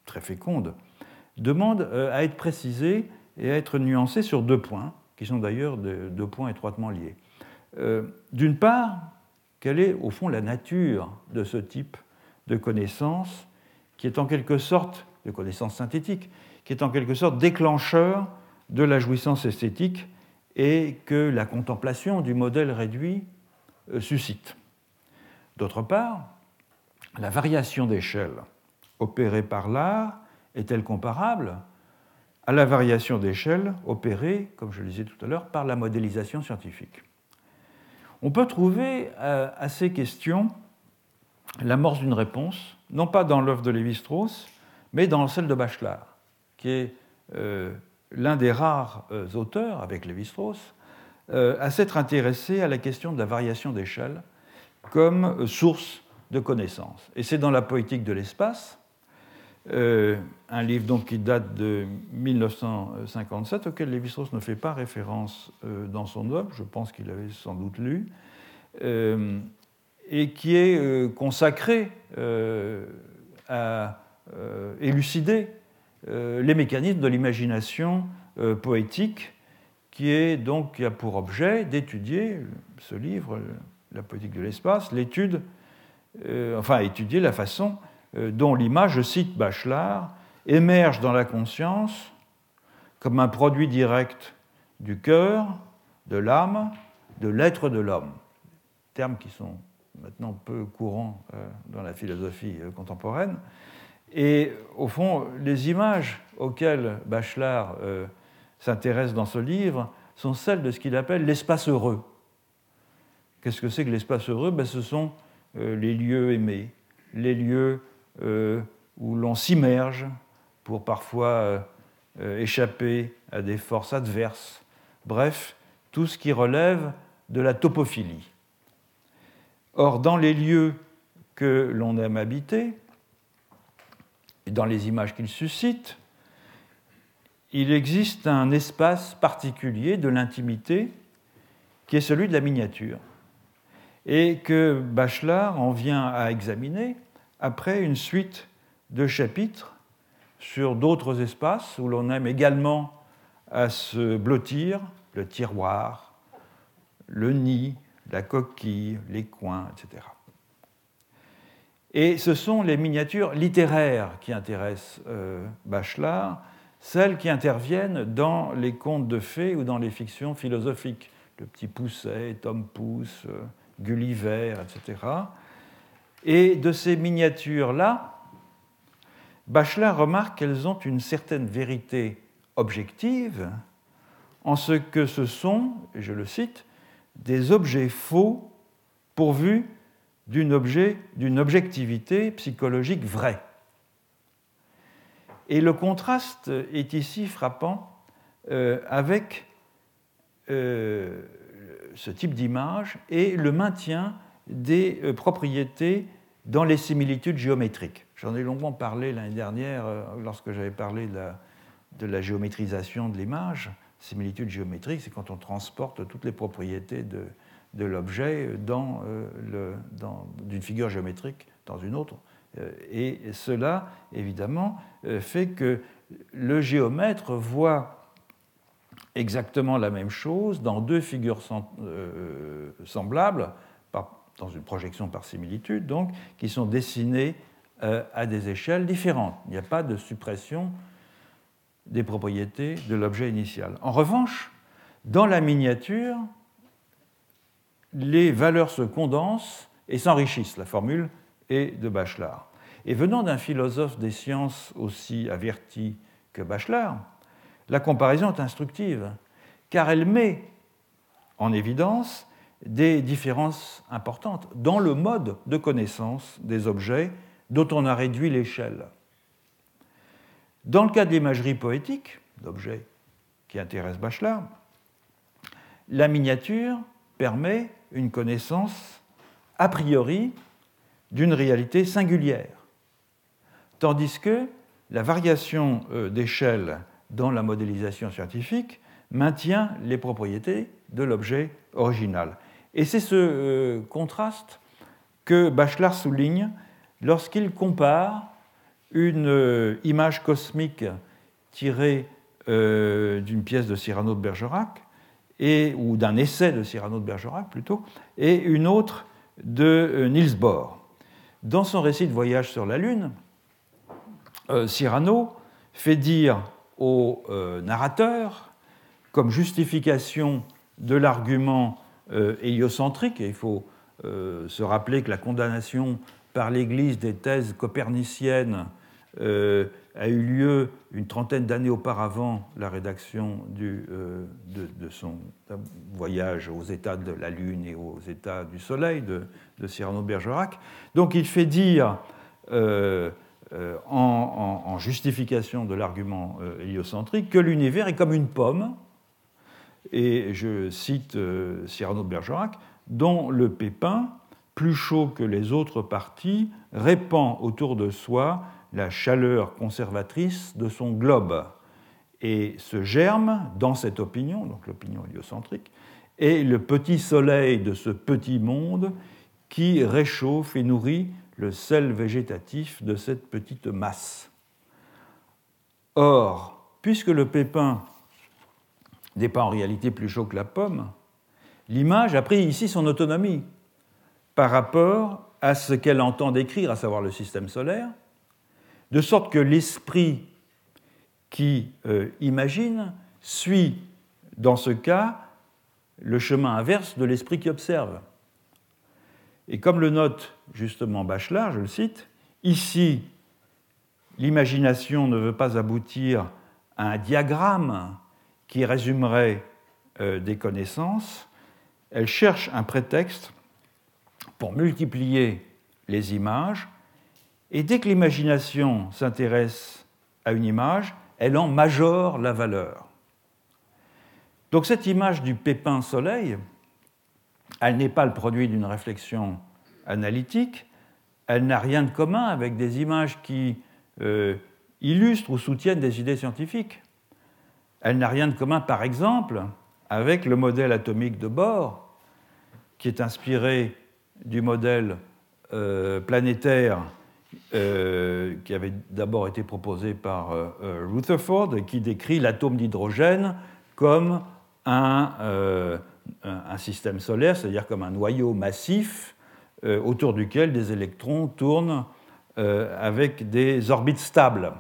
très féconde demande euh, à être précisée et à être nuancée sur deux points, qui sont d'ailleurs deux points étroitement liés. Euh, d'une part, quelle est au fond la nature de ce type de connaissance, qui est en quelque sorte, de connaissance synthétique, qui est en quelque sorte déclencheur de la jouissance esthétique et que la contemplation du modèle réduit euh, suscite. D'autre part, la variation d'échelle opérée par l'art est-elle comparable à la variation d'échelle opérée, comme je le disais tout à l'heure, par la modélisation scientifique On peut trouver euh, à ces questions l'amorce d'une réponse, non pas dans l'œuvre de Lévi-Strauss, mais dans celle de Bachelard, qui est euh, l'un des rares euh, auteurs, avec Lévi-Strauss, à s'être intéressé à la question de la variation d'échelle comme source de connaissances. Et c'est dans la poétique de l'espace euh, un livre donc qui date de 1957, auquel Lévi-Strauss ne fait pas référence euh, dans son œuvre, je pense qu'il avait sans doute lu, euh, et qui est consacré à élucider les mécanismes de l'imagination poétique, qui est donc qui a pour objet d'étudier ce livre, La poétique de l'espace, l'étude, enfin étudier la façon dont l'image, je cite Bachelard, émerge dans la conscience comme un produit direct du cœur, de l'âme, de l'être de l'homme. Termes qui sont maintenant peu courants euh, dans la philosophie euh, contemporaine. Et au fond, les images auxquelles Bachelard s'intéresse dans ce livre sont celles de ce qu'il appelle l'espace heureux. Qu'est-ce que c'est que l'espace heureux? Ben, Ce sont les lieux aimés, les lieux euh, où l'on s'immerge pour parfois euh, euh, échapper à des forces adverses. Bref, tout ce qui relève de la topophilie. Or, dans les lieux que l'on aime habiter, et dans les images qu'ils suscitent, il existe un espace particulier de l'intimité qui est celui de la miniature, et que Bachelard en vient à examiner après une suite de chapitres sur d'autres espaces où l'on aime également à se blottir, le tiroir, le nid, la coquille, les coins, etc. Et ce sont les miniatures littéraires qui intéressent euh, Bachelard, celles qui interviennent dans les contes de fées ou dans les fictions philosophiques. Le petit Pousset, Tom Pouce, euh, Gulliver, etc. Et de ces miniatures-là, Bachelard remarque qu'elles ont une certaine vérité objective en ce que ce sont, je le cite, des objets faux pourvus d'une objet, objectivité psychologique vraie. Et le contraste est ici frappant avec ce type d'image et le maintien des propriétés dans les similitudes géométriques. J'en ai longuement parlé l'année dernière lorsque j'avais parlé de la, géométrisation de l'image. Similitude géométrique, c'est quand on transporte toutes les propriétés de, l'objet euh, dans, d'une figure géométrique dans une autre. Euh, et cela, évidemment, euh, fait que le géomètre voit exactement la même chose dans deux figures semblables, dans une projection par similitude, donc, qui sont dessinées à des échelles différentes. Il n'y a pas de suppression des propriétés de l'objet initial. En revanche, dans la miniature, les valeurs se condensent et s'enrichissent. La formule est de Bachelard. Et venant d'un philosophe des sciences aussi averti que Bachelard, la comparaison est instructive, car elle met en évidence des différences importantes dans le mode de connaissance des objets dont on a réduit l'échelle. Dans le cas de l'imagerie poétique, d'objets qui intéressent Bachelard, la miniature permet une connaissance a priori d'une réalité singulière, tandis que la variation euh, d'échelle dans la modélisation scientifique maintient les propriétés de l'objet original. Et c'est ce euh, contraste que Bachelard souligne lorsqu'il compare une euh, image cosmique tirée euh, d'une pièce de Cyrano de Bergerac, et, ou d'un essai de Cyrano de Bergerac plutôt, et une autre de Niels Bohr. Dans son récit de voyage sur la Lune, Cyrano fait dire au narrateur, comme justification de l'argument héliocentrique, et il faut se rappeler que la condamnation par l'Église des thèses coperniciennes euh, a eu lieu une trentaine d'années auparavant la rédaction du, euh, de, son voyage aux états de la Lune et aux états du Soleil de, Cyrano de Bergerac. Donc il fait dire, euh, en, justification de l'argument héliocentrique, que l'univers est comme une pomme, et je cite Cyrano de Bergerac, dont le pépin, plus chaud que les autres parties, répand autour de soi la chaleur conservatrice de son globe. Et ce germe, dans cette opinion, donc l'opinion héliocentrique, est le petit soleil de ce petit monde qui réchauffe et nourrit le sel végétatif de cette petite masse. Or, puisque le pépin n'est pas en réalité plus chaud que la pomme, l'image a pris ici son autonomie par rapport à ce qu'elle entend décrire, à savoir le système solaire, de sorte que l'esprit qui euh, imagine suit, dans ce cas, le chemin inverse de l'esprit qui observe. Et comme le note justement Bachelard, je le cite, ici, l'imagination ne veut pas aboutir à un diagramme qui résumerait euh, des connaissances, elle cherche un prétexte pour multiplier les images et dès que l'imagination s'intéresse à une image, elle en majore la valeur. Donc cette image du pépin soleil, elle n'est pas le produit d'une réflexion analytique, elle n'a rien de commun avec des images qui euh, illustrent ou soutiennent des idées scientifiques. Elle n'a rien de commun, par exemple, avec le modèle atomique de Bohr, qui est inspiré du modèle euh, planétaire euh, qui avait d'abord été proposé par euh, Rutherford qui décrit l'atome d'hydrogène comme un, système solaire, c'est-à-dire comme un noyau massif autour duquel des électrons tournent avec des orbites stables.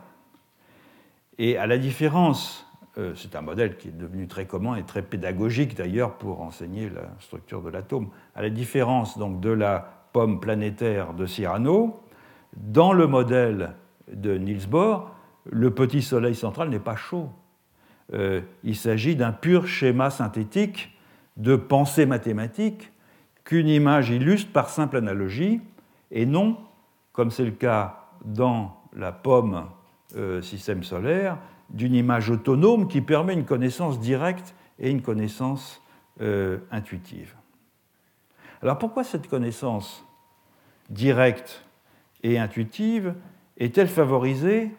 Et à la différence, c'est un modèle qui est devenu très commun et très pédagogique d'ailleurs pour enseigner la structure de l'atome, à la différence donc de la pomme planétaire de Cyrano, dans le modèle de Niels Bohr, le petit soleil central n'est pas chaud. Euh, il s'agit d'un pur schéma synthétique de pensée mathématique qu'une image illustre par simple analogie, et non, comme c'est le cas dans la pomme euh, système solaire, d'une image autonome qui permet une connaissance directe et une connaissance euh, intuitive. Alors pourquoi cette connaissance directe et intuitive est-elle favorisée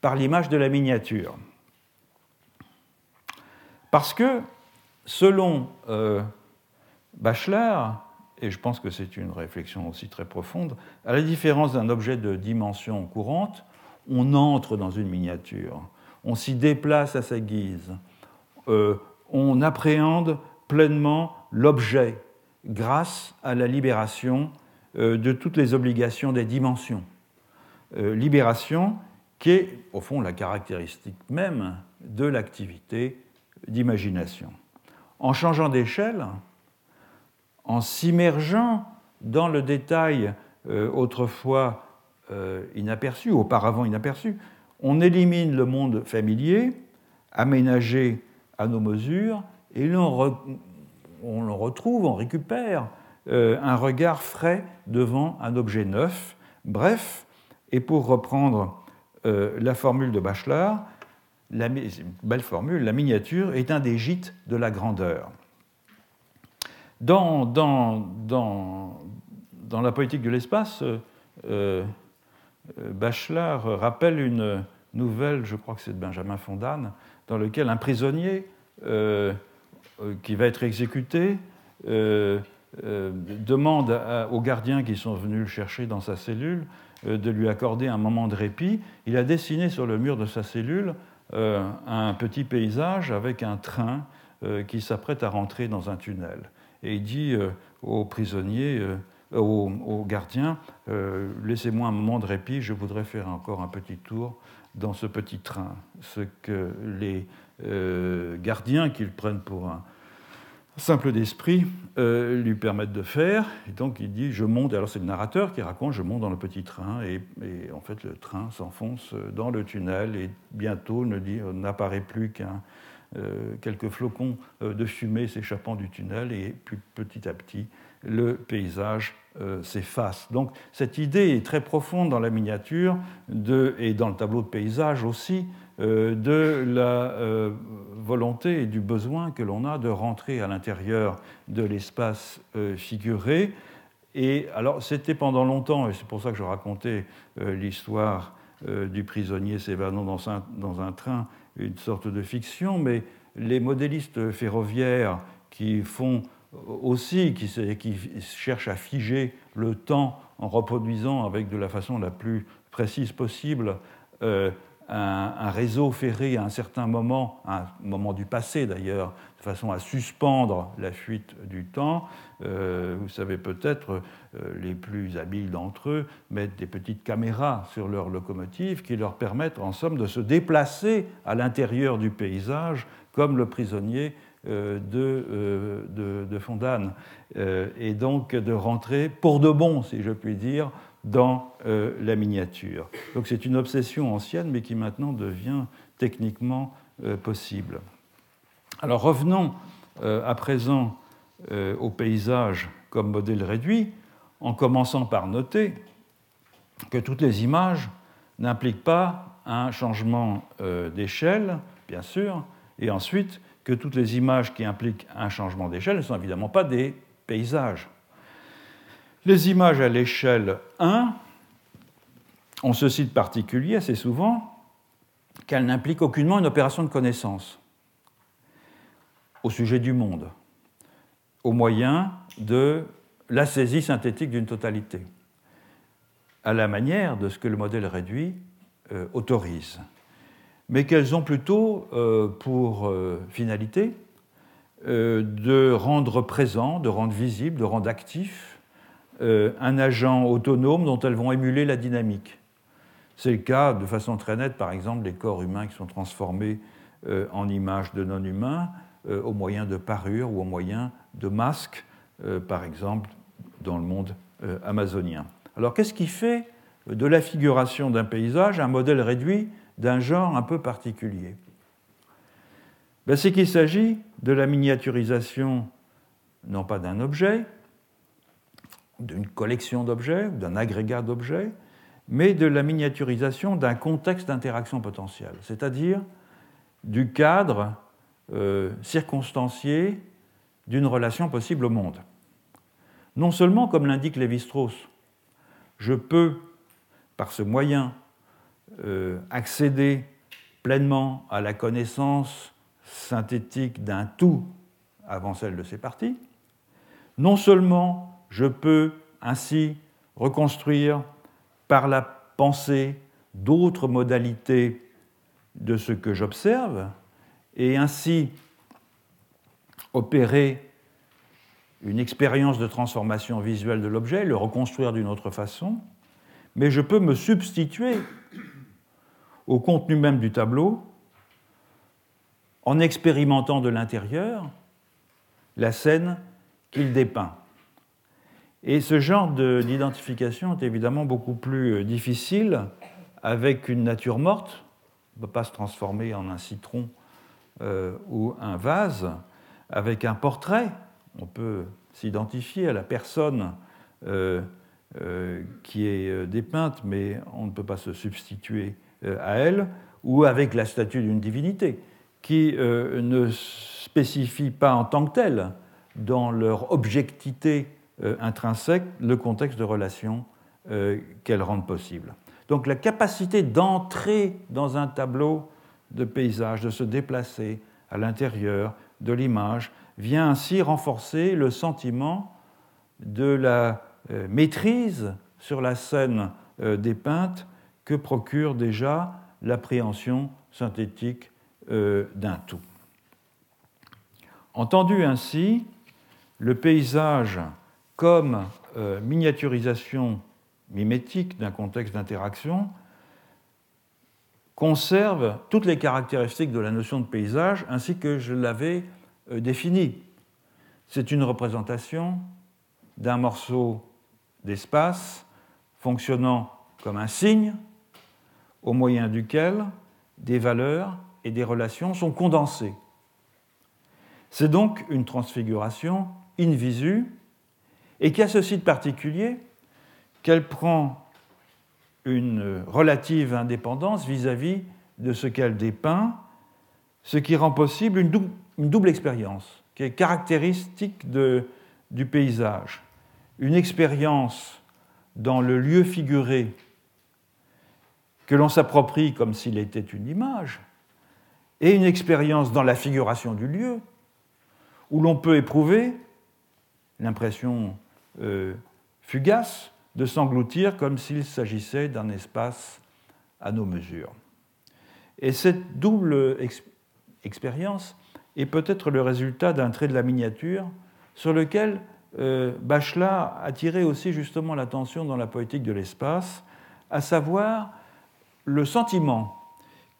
par l'image de la miniature? Parce que, selon euh, Bachelard, et je pense que c'est une réflexion aussi très profonde, à la différence d'un objet de dimension courante, on entre dans une miniature, on s'y déplace à sa guise, euh, on appréhende pleinement l'objet grâce à la libération euh, de toutes les obligations des dimensions. Euh, libération qui est, au fond, la caractéristique même de l'activité d'imagination. En changeant d'échelle, en s'immergeant dans le détail autrefois inaperçu, auparavant inaperçu, on élimine le monde familier, aménagé à nos mesures, et on retrouve, on récupère euh, un regard frais devant un objet neuf. Bref, et pour reprendre la formule de Bachelard, la, belle formule, la miniature est un des gîtes de la grandeur. Dans, la politique de l'espace, euh, euh, Bachelard rappelle une nouvelle, je crois que c'est de Benjamin Fondane, dans laquelle un prisonnier euh, qui va être exécuté demande aux gardiens qui sont venus le chercher dans sa cellule de lui accorder un moment de répit. Il a dessiné sur le mur de sa cellule un petit paysage avec un train qui s'apprête à rentrer dans un tunnel et il dit euh, aux prisonniers, euh, aux, gardiens, euh, laissez-moi un moment de répit, je voudrais faire encore un petit tour dans ce petit train. Ce que les gardiens, qu'ils prennent pour un simple d'esprit, lui permettent de faire. Et donc il dit, je monte, alors c'est le narrateur qui raconte, je monte dans le petit train, et, en fait le train s'enfonce dans le tunnel, et bientôt n'apparaît plus qu'un euh, quelques flocons euh, de fumée s'échappant du tunnel et puis petit à petit le paysage euh, s'efface. Donc cette idée est très profonde dans la miniature et dans le tableau de paysage aussi de la volonté et du besoin que l'on a de rentrer à l'intérieur de l'espace figuré. Et alors c'était pendant longtemps, et c'est pour ça que je racontais l'histoire du prisonnier s'évanouant dans dans un train une sorte de fiction, mais les modélistes ferroviaires qui font aussi, qui, cherchent à figer le temps en reproduisant avec de la façon la plus précise possible euh, un, réseau ferré à un certain moment, un moment du passé d'ailleurs, de façon à suspendre la fuite du temps. Euh, vous savez peut-être, euh, les plus habiles d'entre eux mettent des petites caméras sur leurs locomotives qui leur permettent en somme de se déplacer à l'intérieur du paysage comme le prisonnier de, de, de Fondane, et donc de rentrer pour de bon, si je puis dire, dans euh, la miniature. Donc c'est une obsession ancienne, mais qui maintenant devient techniquement euh, possible. Alors revenons euh, à présent au paysage comme modèle réduit, en commençant par noter que toutes les images n'impliquent pas un changement d'échelle, bien sûr, et ensuite que toutes les images qui impliquent un changement d'échelle ne sont évidemment pas des paysages. Les images à l'échelle 1 ont ce site particulier assez souvent qu'elles n'impliquent aucunement une opération de connaissance au sujet du monde, au moyen de la saisie synthétique d'une totalité, à la manière de ce que le modèle réduit euh, autorise, mais qu'elles ont plutôt euh, pour euh, finalité de rendre présent, de rendre visible, de rendre actif euh, un agent autonome dont elles vont émuler la dynamique. C'est le cas de façon très nette, par exemple, des corps humains qui sont transformés euh, en images de non-humains euh, au moyen de parures ou au moyen de masques, par exemple, dans le monde amazonien. Alors qu'est-ce qui fait de la figuration d'un paysage un modèle réduit d'un genre un peu particulier ben, C'est qu'il s'agit de la miniaturisation non pas d'un objet, d'une collection d'objets, d'un agrégat d'objets, mais de la miniaturisation d'un contexte d'interaction potentielle, c'est-à-dire du cadre euh, circonstancié d'une relation possible au monde. Non seulement, comme l'indique Lévi-Strauss, je peux, par ce moyen, euh, accéder pleinement à la connaissance synthétique d'un tout avant celle de ses parties, non seulement je peux ainsi reconstruire par la pensée d'autres modalités de ce que j'observe et ainsi opérer une expérience de transformation visuelle de l'objet, le reconstruire d'une autre façon, mais je peux me substituer au contenu même du tableau en expérimentant de l'intérieur la scène qu'il dépeint. Et ce genre d'identification est évidemment beaucoup plus euh, difficile avec une nature morte. On ne peut pas se transformer en un citron euh, ou un vase. Avec un portrait, on peut s'identifier à la personne euh, qui est dépeinte, mais on ne peut pas se substituer à elle, ou avec la statue d'une divinité, qui ne spécifie pas en tant que telle, dans leur objectivité euh, intrinsèque le contexte de relation euh, qu'elles rendent possible. Donc la capacité d'entrer dans un tableau de paysage, de se déplacer à l'intérieur de l'image, vient ainsi renforcer le sentiment de la euh, maîtrise sur la scène dépeinte que procure déjà l'appréhension synthétique d'un tout. Entendu ainsi, le paysage comme euh, miniaturisation mimétique d'un contexte d'interaction conserve toutes les caractéristiques de la notion de paysage ainsi que je l'avais euh, définie. C'est une représentation d'un morceau d'espace fonctionnant comme un signe au moyen duquel des valeurs et des relations sont condensées. C'est donc une transfiguration in visu et qui a ce site particulier qu'elle prend une relative indépendance vis-à-vis de ce qu'elle dépeint, ce qui rend possible une double, expérience qui est caractéristique du paysage. Une expérience dans le lieu figuré que l'on s'approprie comme s'il était une image, et une expérience dans la figuration du lieu, où l'on peut éprouver l'impression euh, fugace de s'engloutir comme s'il s'agissait d'un espace à nos mesures. Et cette double expérience est peut-être le résultat d'un trait de la miniature sur lequel euh, Bachelard a tiré aussi justement l'attention dans la poétique de l'espace, à savoir le sentiment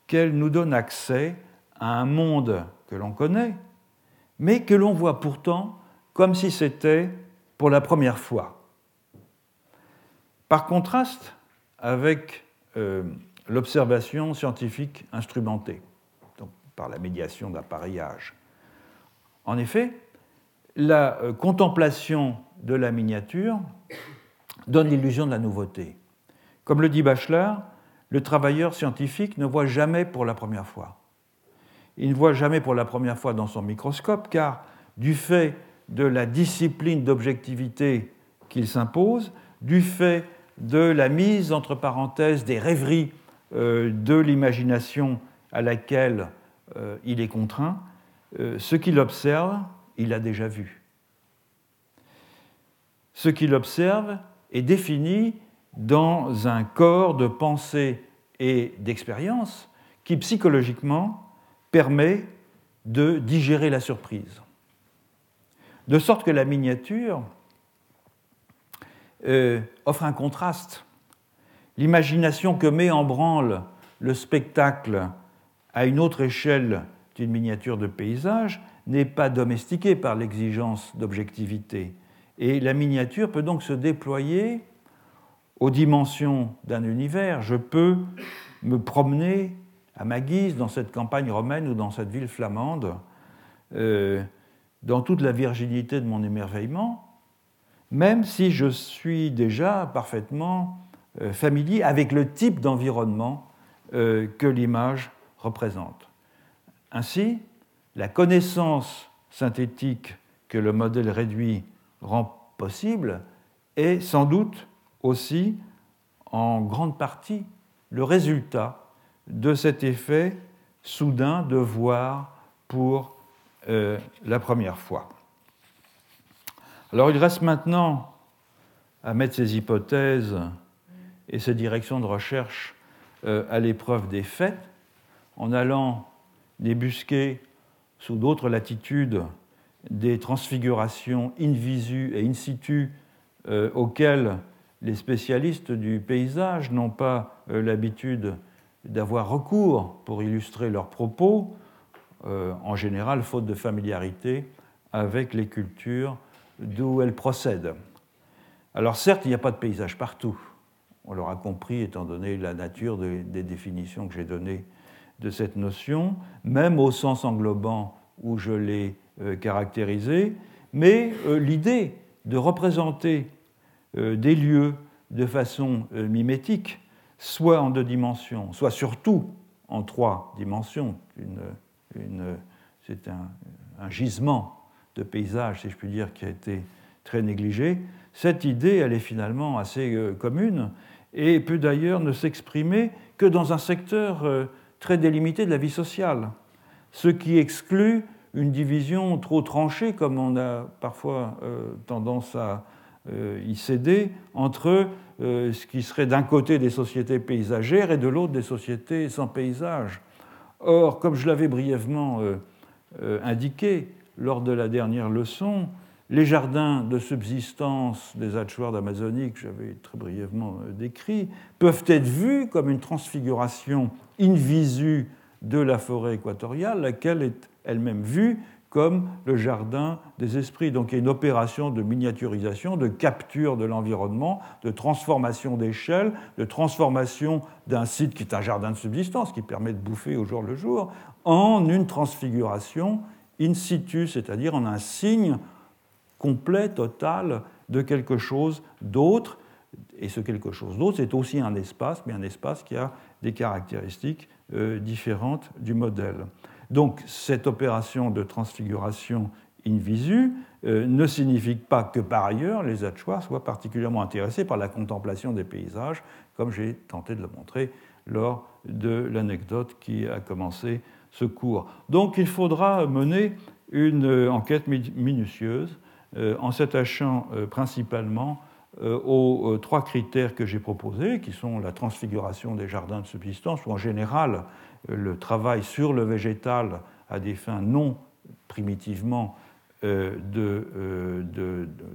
qu'elle nous donne accès à un monde que l'on connaît, mais que l'on voit pourtant comme si c'était pour la première fois. Par contraste avec euh, l'observation scientifique instrumentée, par la médiation d'appareillage. En effet, la euh, contemplation de la miniature donne l'illusion de la nouveauté. Comme le dit Bachelard, le travailleur scientifique ne voit jamais pour la première fois. Il ne voit jamais pour la première fois dans son microscope, car du fait de la discipline d'objectivité qu'il s'impose, du fait de la mise entre parenthèses des rêveries euh, de l'imagination à laquelle euh, il est contraint, euh, ce qu'il observe, il a déjà vu. Ce qu'il observe est défini dans un corps de pensée et d'expérience qui psychologiquement permet de digérer la surprise de sorte que la miniature euh, offre un contraste. L'imagination que met en branle le spectacle à une autre échelle d'une miniature de paysage n'est pas domestiquée par l'exigence d'objectivité. Et la miniature peut donc se déployer aux dimensions d'un univers. Je peux me promener à ma guise dans cette campagne romaine ou dans cette ville flamande. Euh, dans toute la virginité de mon émerveillement, même si je suis déjà parfaitement familier avec le type d'environnement que l'image représente. Ainsi, la connaissance synthétique que le modèle réduit rend possible est sans doute aussi en grande partie le résultat de cet effet soudain de voir pour euh, la première fois. Alors il reste maintenant à mettre ces hypothèses et ces directions de recherche euh, à l'épreuve des faits en allant débusquer sous d'autres latitudes des transfigurations in visu et in situ euh, auxquelles les spécialistes du paysage n'ont pas euh, l'habitude d'avoir recours pour illustrer leurs propos, euh, en général faute de familiarité avec les cultures d'où elles procèdent. Alors certes, il n'y a pas de paysage partout, on l'aura compris étant donné la nature des définitions que j'ai données de cette notion, même au sens englobant où je l'ai euh, caractérisé, mais euh, l'idée de représenter des lieux de façon mimétique, soit en deux dimensions, soit surtout en trois dimensions, c'est un, gisement de paysage, si je puis dire, qui a été très négligé, cette idée, elle est finalement assez commune et peut d'ailleurs ne s'exprimer que dans un secteur très délimité de la vie sociale, ce qui exclut une division trop tranchée, comme on a parfois euh, tendance à euh, y céder, entre euh, ce qui serait d'un côté des sociétés paysagères et de l'autre des sociétés sans paysage. Or, comme je l'avais brièvement indiqué lors de la dernière leçon, les jardins de subsistance des Hatchwards amazoniques, que j'avais très brièvement décrits, peuvent être vus comme une transfiguration in visu de la forêt équatoriale, laquelle est elle-même vue comme le jardin des esprits. Donc il y a une opération de miniaturisation, de capture de l'environnement, de transformation d'échelle, de transformation d'un site qui est un jardin de subsistance, qui permet de bouffer au jour le jour, en une transfiguration in situ, c'est-à-dire en un signe complet, total de quelque chose d'autre. Et ce quelque chose d'autre, c'est aussi un espace, mais un espace qui a des caractéristiques euh, différentes du modèle. Donc cette opération de transfiguration in visu euh, ne signifie pas que par ailleurs les Achuas soient particulièrement intéressés par la contemplation des paysages, comme j'ai tenté de le montrer lors de l'anecdote qui a commencé ce cours. Donc il faudra mener une euh, enquête minutieuse en s'attachant principalement euh, aux euh, trois critères que j'ai proposés, qui sont la transfiguration des jardins de subsistance, ou en général euh, le travail sur le végétal à des fins non primitivement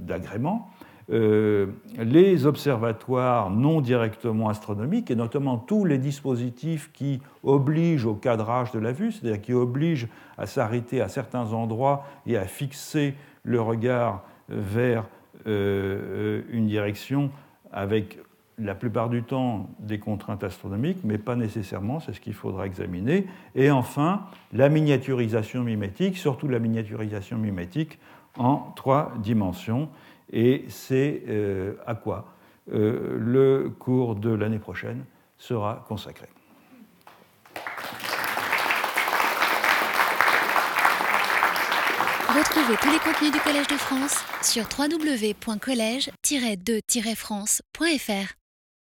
d'agrément, les observatoires non directement astronomiques, et notamment tous les dispositifs qui obligent au cadrage de la vue, c'est-à-dire qui obligent à s'arrêter à certains endroits et à fixer le regard vers euh, une direction avec la plupart du temps des contraintes astronomiques, mais pas nécessairement, c'est ce qu'il faudra examiner. Et enfin, la miniaturisation mimétique, surtout la miniaturisation mimétique en trois dimensions. Et c'est euh, à quoi euh, le cours de l'année prochaine sera consacré. Retrouvez tous les contenus du Collège de France sur www.colège-2-france.fr.